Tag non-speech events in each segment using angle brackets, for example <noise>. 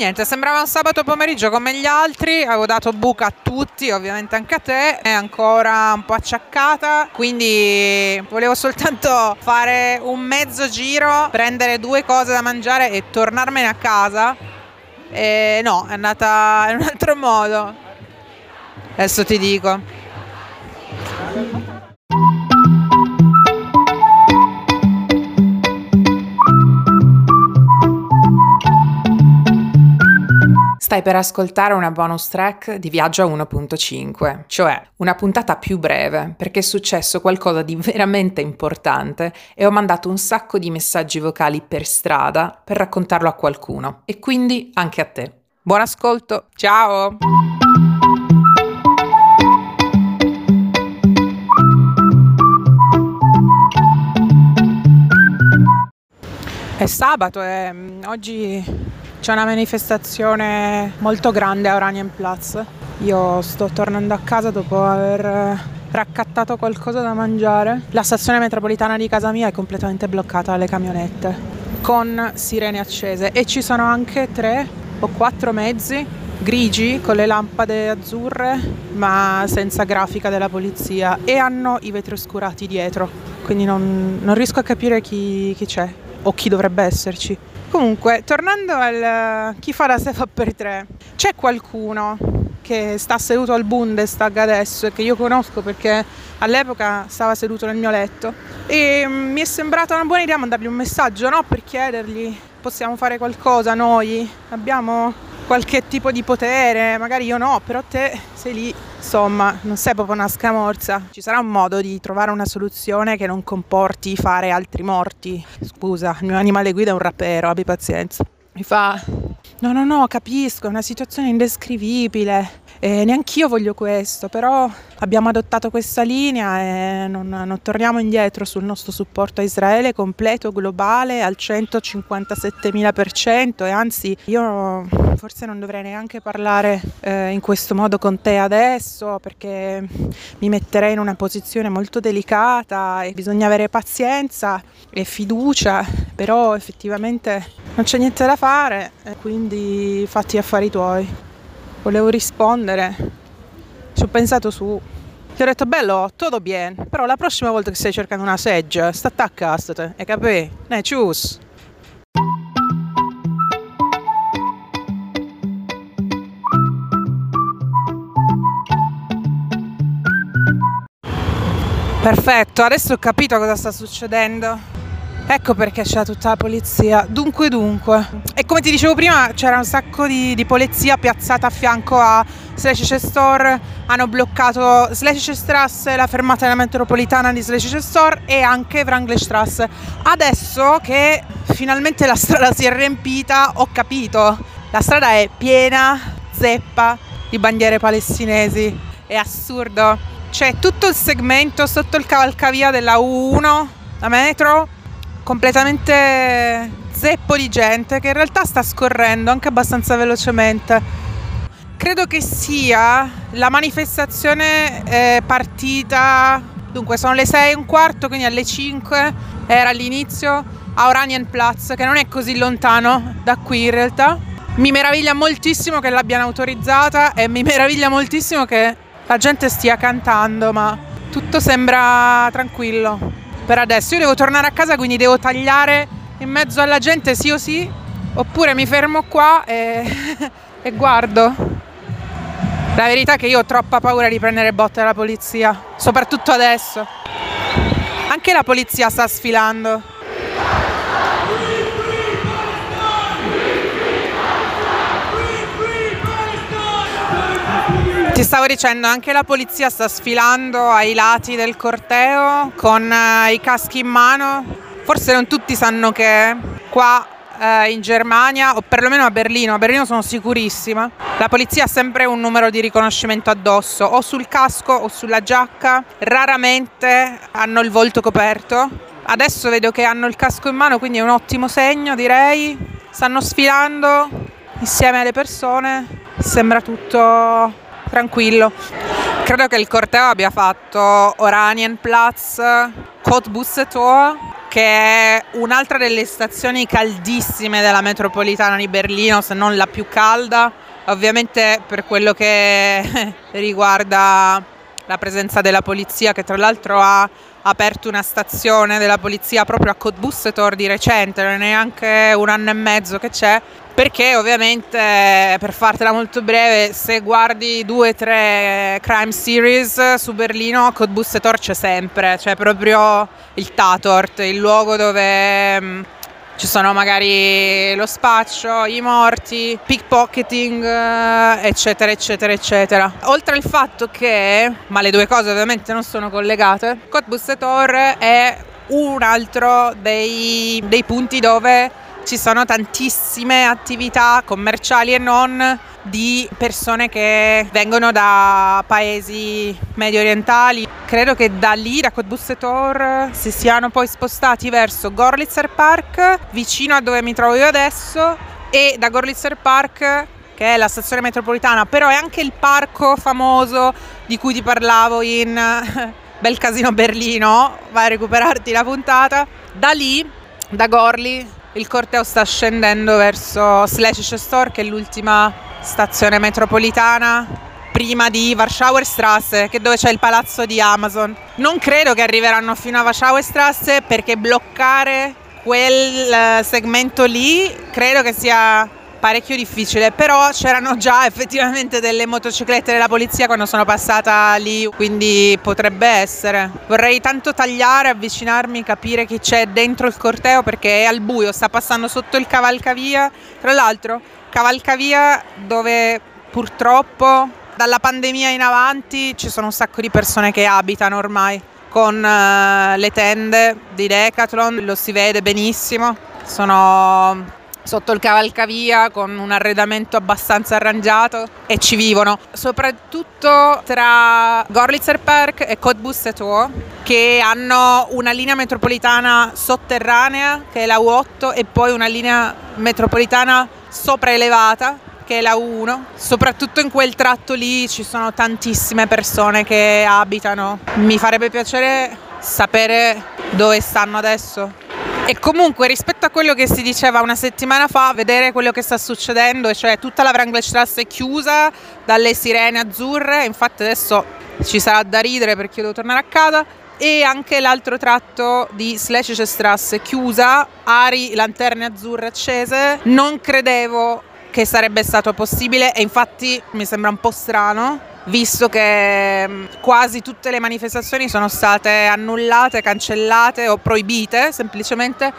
niente, sembrava un sabato pomeriggio come gli altri, avevo dato buca a tutti, ovviamente anche a te, è ancora un po' acciaccata, quindi volevo soltanto fare un mezzo giro, prendere due cose da mangiare e tornarmene a casa. E no, è andata <laughs> in un altro modo. Adesso ti dico. Stai per ascoltare una bonus track di Viaggio a 1.5, cioè una puntata più breve perché è successo qualcosa di veramente importante e ho mandato un sacco di messaggi vocali per strada per raccontarlo a qualcuno e quindi anche a te. Buon ascolto, ciao! È sabato e mm, oggi c'è una manifestazione molto grande a Oranienplatz. Io sto tornando a casa dopo aver eh, raccattato qualcosa da mangiare. La stazione metropolitana di casa mia è completamente bloccata dalle camionette con sirene accese e ci sono anche tre o quattro mezzi grigi con le lampade azzurre ma senza grafica della polizia e hanno i vetri oscurati dietro quindi non, non riesco a capire chi, chi c'è o chi dovrebbe esserci Comunque, tornando al chi fa la sé fa per tre, c'è qualcuno che sta seduto al Bundestag adesso e che io conosco perché all'epoca stava seduto nel mio letto e mm, mi è sembrata una buona idea mandargli un messaggio, no? Per chiedergli possiamo fare qualcosa noi, abbiamo qualche tipo di potere, magari io no, però te sei lì, insomma, non sei proprio una scamorza. Ci sarà un modo di trovare una soluzione che non comporti fare altri morti. Scusa, il mio animale guida è un rapero, abbi pazienza. Mi fa, no, no, no, capisco, è una situazione indescrivibile. E neanch'io voglio questo, però abbiamo adottato questa linea e non, non, torniamo indietro sul nostro supporto a Israele completo, globale, al 157.000% e anzi io forse non dovrei neanche parlare eh, in questo modo con te adesso perché mi metterei in una posizione molto delicata e bisogna avere pazienza e fiducia, però effettivamente non c'è niente da fare quindi fatti affari tuoi volevo rispondere, ci ho pensato su. Ti ho detto, bello, tutto bene, però la prossima volta che stai cercando una seggia, sta a casa, e capì? Ne, cius. Perfetto, adesso ho capito cosa sta succedendo. Ecco perché c'è tutta la polizia. Dunque, dunque. E come ti dicevo prima, c'era un sacco di, di polizia piazzata a fianco a Slecice Store. Hanno bloccato Slecice Strasse, la fermata della metropolitana di Slecice Store e anche Wranglerstrasse. Adesso che finalmente la strada si è riempita, ho capito. La strada è piena, zeppa di bandiere palestinesi. È assurdo. C'è tutto il segmento sotto il cavalcavia della U1, la metro, completamente zeppo di gente che in realtà sta scorrendo anche abbastanza velocemente. Credo che sia la manifestazione eh, partita, dunque sono le 6 e un quarto, quindi alle 5 era l'inizio a Oranienplatz, che non è così lontano da qui in realtà. Mi meraviglia moltissimo che l'abbiano autorizzata e mi meraviglia moltissimo che la gente stia cantando, ma tutto sembra tranquillo per adesso. Io devo tornare a casa, quindi devo tagliare in mezzo alla gente sì o sì, oppure mi fermo qua e, <laughs> e guardo. La verità è che io ho troppa paura di prendere botte dalla polizia, soprattutto adesso. Anche la polizia sta sfilando. Ti stavo dicendo, anche la polizia sta sfilando ai lati del corteo con eh, i caschi in mano. Forse non tutti sanno che qua eh, in Germania, o perlomeno a Berlino, a Berlino sono sicurissima, la polizia ha sempre un numero di riconoscimento addosso, o sul casco o sulla giacca, raramente hanno il volto coperto. Adesso vedo che hanno il casco in mano, quindi è un ottimo segno, direi. Stanno sfilando insieme alle persone, sembra tutto tranquillo. Credo che il corteo abbia fatto Oranienplatz, Cottbus Tor, che è un'altra delle stazioni caldissime della metropolitana di Berlino, se non la più calda, ovviamente per quello che <laughs> riguarda la presenza della polizia che tra l'altro ha aperto una stazione della polizia proprio a Cottbussetor di recente, non è neanche un anno e mezzo che c'è, perché ovviamente per fartela molto breve, se guardi due o tre crime series su Berlino, Cottbussetor c'è sempre, c'è proprio il Tatort, il luogo dove mm, ci sono magari lo spaccio, i morti, pickpocketing, eh, eccetera, eccetera, eccetera. Oltre al fatto che, ma le due cose ovviamente non sono collegate, Cottbussetor è un altro dei, dei punti dove ci sono tantissime attività commerciali e non di persone che vengono da paesi medio orientali. Credo che da lì, da Cottbussetor, si siano poi spostati verso Gorlitzer Park, vicino a dove mi trovo io adesso, e da Gorlitzer Park che è la stazione metropolitana, però è anche il parco famoso di cui ti parlavo in <laughs> Bel Casino Berlino, vai a recuperarti la puntata. Da lì, da Gorli, il corteo sta scendendo verso Slesische Store, che è l'ultima stazione metropolitana prima di Warschauer Strasse, che è dove c'è il palazzo di Amazon. Non credo che arriveranno fino a Warschauer Strasse perché bloccare quel eh, segmento lì credo che sia parecchio difficile, però c'erano già effettivamente delle motociclette della polizia quando sono passata lì, quindi potrebbe essere. Vorrei tanto tagliare, avvicinarmi, capire chi c'è dentro il corteo perché è al buio, sta passando sotto il cavalcavia. Tra l'altro, cavalcavia dove purtroppo dalla pandemia in avanti ci sono un sacco di persone che abitano ormai con uh, le tende di Decathlon, lo si vede benissimo. Sono sotto il cavalcavia con un arredamento abbastanza arrangiato e ci vivono, soprattutto tra Gorlitzer Park e Cottbus che hanno una linea metropolitana sotterranea che è la U8 e poi una linea metropolitana sopraelevata che è la U1. Soprattutto in quel tratto lì ci sono tantissime persone che abitano. Mi farebbe piacere sapere dove stanno adesso. E comunque rispetto a quello che si diceva una settimana fa, vedere quello che sta succedendo, cioè tutta la Wranglerstrasse è chiusa dalle sirene azzurre, infatti adesso ci sarà da ridere perché io devo tornare a casa, e anche l'altro tratto di Slesische Strasse chiusa, ari, lanterne azzurre accese. Non credevo che sarebbe stato possibile e infatti mi sembra un po' strano visto che mm, quasi tutte le manifestazioni sono state annullate, cancellate o proibite semplicemente.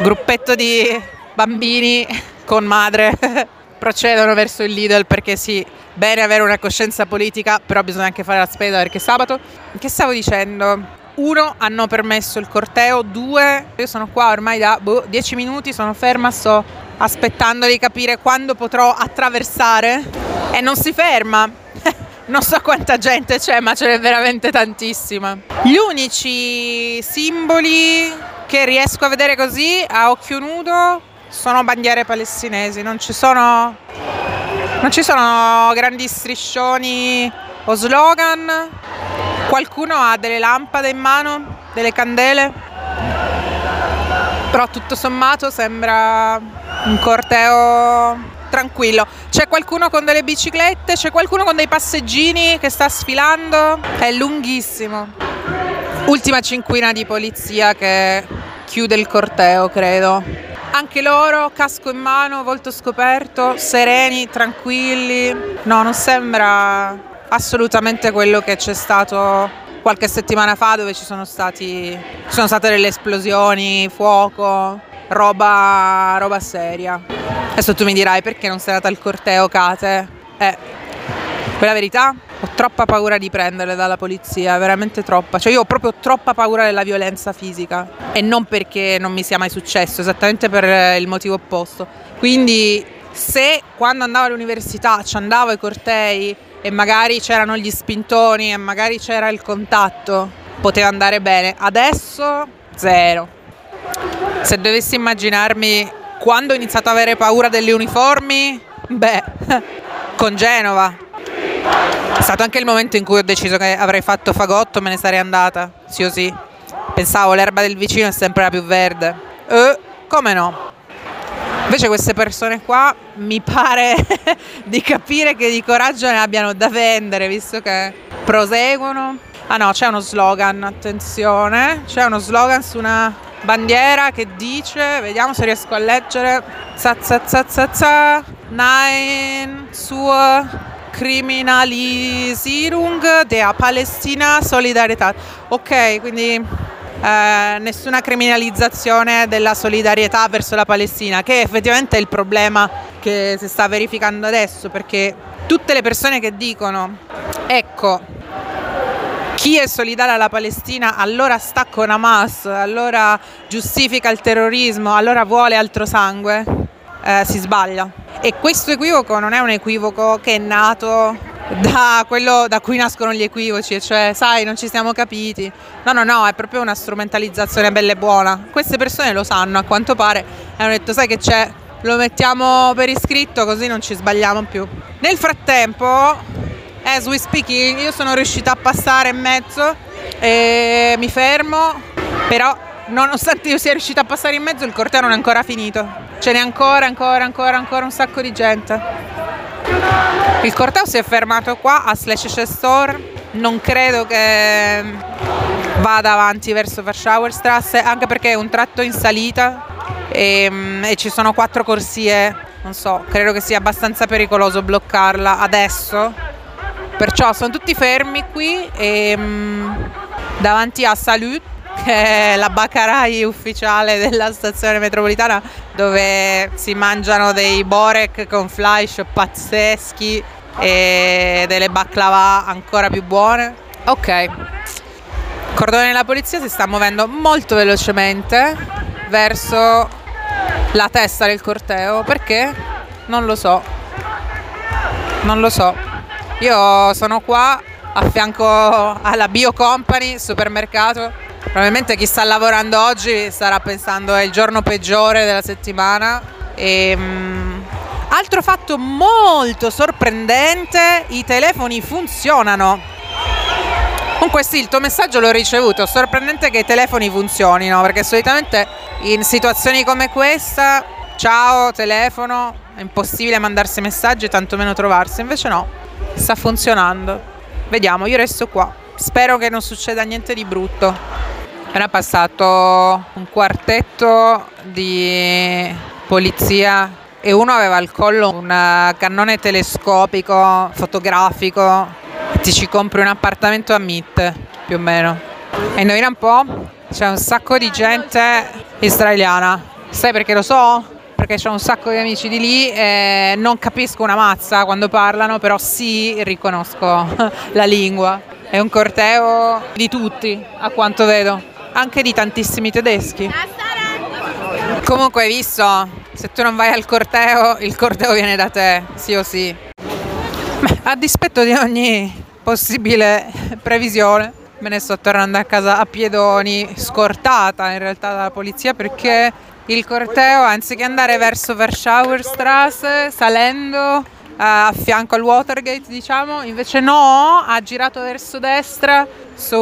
Gruppetto di bambini con madre <laughs> procedono verso il Lidl perché sì, bene avere una coscienza politica, però bisogna anche fare la spesa perché sabato. Che stavo dicendo? Uno, hanno permesso il corteo, due, io sono qua ormai da boh, dieci minuti, sono ferma, sto aspettando di capire quando potrò attraversare e non si ferma. <laughs> non so quanta gente c'è, ma ce n'è veramente tantissima. Gli unici simboli che riesco a vedere così a occhio nudo sono bandiere palestinesi, non ci sono, non ci sono grandi striscioni o slogan. Qualcuno ha delle lampade in mano, delle candele, però tutto sommato sembra un corteo tranquillo. C'è qualcuno con delle biciclette, c'è qualcuno con dei passeggini che sta sfilando, è lunghissimo. Ultima cinquina di polizia che chiude il corteo, credo. Anche loro, casco in mano, volto scoperto, sereni, tranquilli. No, non sembra assolutamente quello che c'è stato qualche settimana fa dove ci sono, stati, ci sono state delle esplosioni, fuoco, roba, roba seria. Adesso tu mi dirai perché non sei andata al corteo, Kate? Eh, per la verità ho troppa paura di prenderle dalla polizia, veramente troppa. Cioè io ho proprio troppa paura della violenza fisica e non perché non mi sia mai successo, esattamente per il motivo opposto. Quindi se quando andavo all'università ci andavo ai cortei e magari c'erano gli spintoni e magari c'era il contatto, poteva andare bene. Adesso zero. Se dovessi immaginarmi quando ho iniziato ad avere paura delle uniformi, beh, <laughs> con Genova. È stato anche il momento in cui ho deciso che avrei fatto fagotto, me ne sarei andata, sì o sì. Pensavo l'erba del vicino è sempre la più verde. Eh, come no? Invece queste persone qua mi pare <laughs> di capire che di coraggio ne abbiano da vendere, visto che proseguono. Ah no, c'è uno slogan, attenzione, c'è uno slogan su una bandiera che dice, vediamo se riesco a leggere, za za za za za, nein zur Kriminalisierung der Palestina Solidarität. Ok, quindi eh, nessuna criminalizzazione della solidarietà verso la Palestina, che effettivamente è il problema che si sta verificando adesso, perché tutte le persone che dicono, ecco, chi è solidale alla Palestina allora sta con Hamas, allora giustifica il terrorismo, allora vuole altro sangue, eh, si sbaglia. E questo equivoco non è un equivoco che è nato da quello da cui nascono gli equivoci, cioè sai non ci siamo capiti. No, no, no, è proprio una strumentalizzazione bella e buona. Queste persone lo sanno a quanto pare e hanno detto sai che c'è, lo mettiamo per iscritto così non ci sbagliamo più. Nel frattempo, as we speaking, io sono riuscita a passare in mezzo e mi fermo, però nonostante io sia riuscita a passare in mezzo il corteo non è ancora finito. Ce n'è ancora, ancora, ancora, ancora un sacco di gente. Il corteo si è fermato qua a Slash Store, non credo che vada avanti verso Warschauer Strasse, anche perché è un tratto in salita e, mm, e, ci sono quattro corsie, non so, credo che sia abbastanza pericoloso bloccarla adesso. Perciò sono tutti fermi qui e, mm, davanti a Salut che è la Baccarai ufficiale della stazione metropolitana dove si mangiano dei borek con flash pazzeschi e delle baklava ancora più buone. Ok, il cordone della polizia si sta muovendo molto velocemente verso la testa del corteo perché non lo so. Non lo so. Io sono qua a fianco alla Bio Company, supermercato Probabilmente chi sta lavorando oggi starà pensando è il giorno peggiore della settimana. E, um, altro fatto molto sorprendente, i telefoni funzionano. Comunque sì, il tuo messaggio l'ho ricevuto, sorprendente che i telefoni funzionino, perché solitamente in situazioni come questa, ciao telefono, è impossibile mandarsi messaggi, tantomeno trovarsi, invece no, sta funzionando. Vediamo, io resto qua. Spero che non succeda niente di brutto. Era passato un quartetto di polizia e uno aveva al collo un cannone telescopico fotografico. Ti ci compri un appartamento a Meet più o meno. E indovina un po' c'è un sacco di gente israeliana. Sai perché lo so? perché c'è un sacco di amici di lì e non capisco una mazza quando parlano però sì riconosco <laughs> la lingua. È un corteo di tutti a quanto vedo anche di tantissimi tedeschi. Comunque hai visto, se tu non vai al corteo, il corteo viene da te, sì o sì. Beh, a dispetto di ogni possibile previsione, me ne sto tornando a casa a piedoni, scortata in realtà dalla polizia perché il corteo, anziché andare verso Warschauer Strasse, salendo a fianco al Watergate, diciamo, invece no, ha girato verso destra su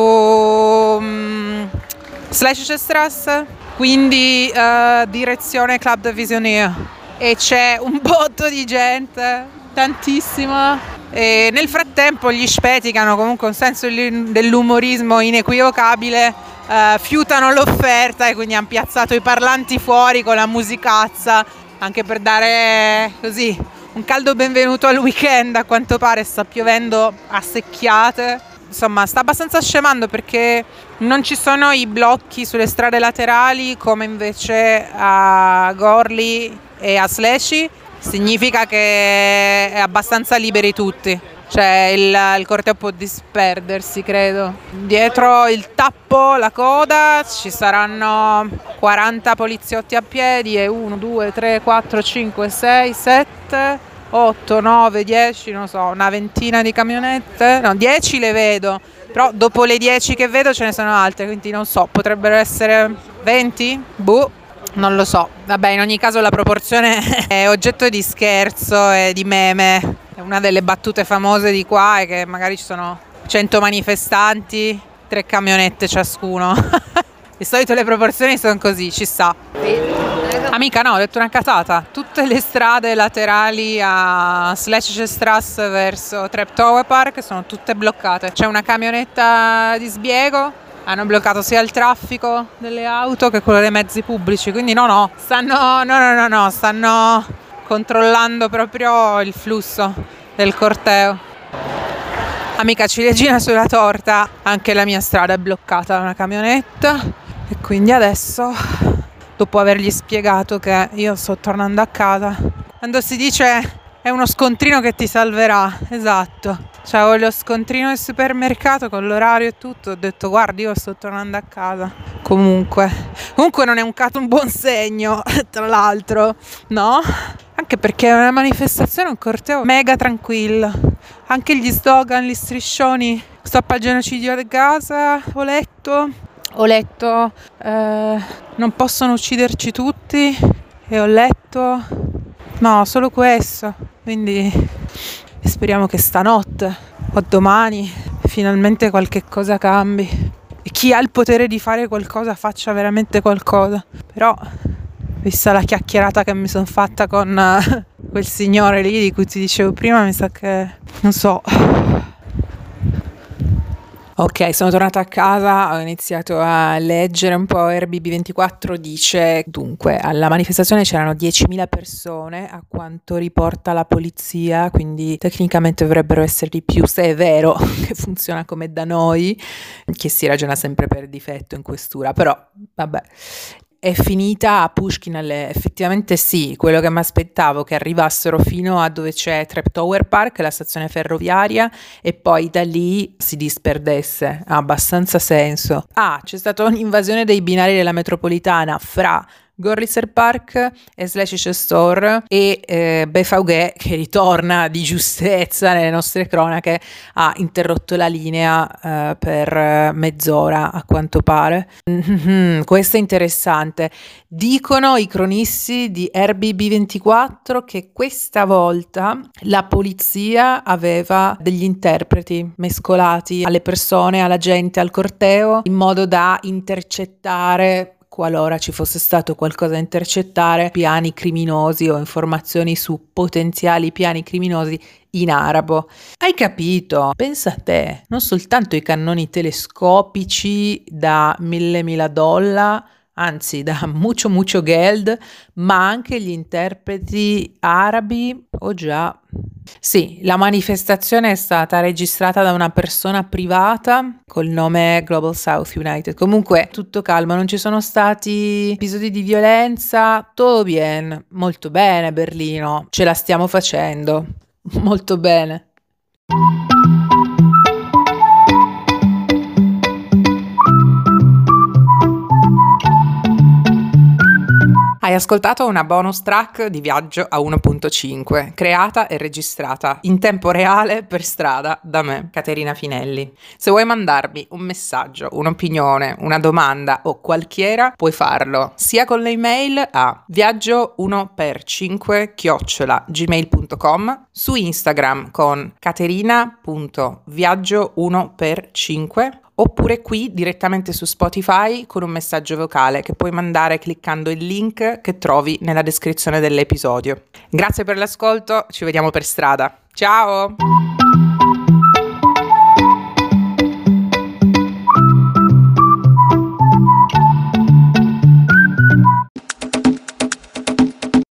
Slash Stress, quindi uh, direzione Club de Visionnaire e c'è un <laughs> botto di gente, tantissima. E nel frattempo gli speti che hanno comunque un senso dell'umorismo inequivocabile uh, fiutano l'offerta e quindi hanno piazzato i parlanti fuori con la musicazza anche per dare così un caldo benvenuto al weekend a quanto pare sta piovendo a secchiate insomma sta abbastanza scemando perché non ci sono i blocchi sulle strade laterali come invece a Gorli e a Slashy, significa che è abbastanza liberi tutti. Cioè il, il corteo può disperdersi, credo. Dietro il tappo, la coda, ci saranno 40 poliziotti a piedi e 1, 2, 3, 4, 5, 6, 7 8, 9, 10, non so, una ventina di camionette, no, 10 le vedo, però dopo le 10 che vedo ce ne sono altre, quindi non so, potrebbero essere 20? Boh, non lo so. Vabbè, in ogni caso la proporzione <laughs> è oggetto di scherzo e di meme. È una delle battute famose di qua è che magari ci sono 100 manifestanti, tre camionette ciascuno. <laughs> Di solito le proporzioni sono così, ci sta. Amica, no, ho detto una casata. Tutte le strade laterali a Sleccestrasse verso Treptower Park sono tutte bloccate. C'è una camionetta di sbiego hanno bloccato sia il traffico delle auto che quello dei mezzi pubblici, quindi no, no, stanno, no, no, no, no, stanno controllando proprio il flusso del corteo. Amica ciliegina sulla torta, anche la mia strada è bloccata da una camionetta e quindi adesso, dopo avergli spiegato che io sto tornando a casa, quando si dice è uno scontrino che ti salverà, esatto C'avevo lo scontrino del supermercato con l'orario e tutto. Ho detto, guardi, io sto tornando a casa. Comunque, comunque non è un caso un buon segno, <laughs> tra l'altro, no? Anche perché è una manifestazione, un corteo mega tranquillo. Anche gli slogan, gli striscioni, stop al genocidio a Gaza, ho letto. Ho letto, eh, non possono ucciderci tutti. E ho letto, no, solo questo. Quindi speriamo che stanotte o domani finalmente qualche cosa cambi e chi ha il potere di fare qualcosa faccia veramente qualcosa. Però, vista la chiacchierata che mi sono fatta con uh, quel signore lì di cui ti dicevo prima, mi sa che non so Ok, sono tornata a casa, ho iniziato a leggere un po', RBB24 dice dunque alla manifestazione c'erano 10.000 persone a quanto riporta la polizia, quindi tecnicamente dovrebbero essere di più se è vero <laughs> che funziona come da noi, che si ragiona sempre per difetto in questura, però vabbè è finita a Pushkin effettivamente sì, quello che mi aspettavo che arrivassero fino a dove c'è Trap Tower Park, la stazione ferroviaria e poi da lì si disperdesse, ha abbastanza senso. Ah, c'è stata un'invasione dei binari della metropolitana fra Gorlitzer Park e Slash Store e eh, Befaughe che ritorna di giustezza nelle nostre cronache ha interrotto la linea eh, per mezz'ora a quanto pare. Mm-hmm, questo è interessante. Dicono i cronisti di RBB24 che questa volta la polizia aveva degli interpreti mescolati alle persone, alla gente, al corteo in modo da intercettare qualora ci fosse stato qualcosa da intercettare, piani criminosi o informazioni su potenziali piani criminosi in arabo. Hai capito? Pensa a te, non soltanto i cannoni telescopici da mille mila dollari, anzi da mucho mucho geld, ma anche gli interpreti arabi, oh già, sì, la manifestazione è stata registrata da una persona privata col nome Global South United. Comunque tutto calmo, non ci sono stati episodi di violenza, tutto bene, molto bene Berlino, ce la stiamo facendo, <laughs> molto bene. Hai ascoltato una bonus track di Viaggio a 1.5, creata e registrata in tempo reale per strada da me, Caterina Finelli. Se vuoi mandarmi un messaggio, un'opinione, una domanda o qualchiera, puoi farlo sia con le email a viaggio1per5 chiocciola gmail.com, su Instagram con caterina.viaggio1per5 oppure qui direttamente su Spotify con un messaggio vocale che puoi mandare cliccando il link che trovi nella descrizione dell'episodio. Grazie per l'ascolto, ci vediamo per strada. Ciao!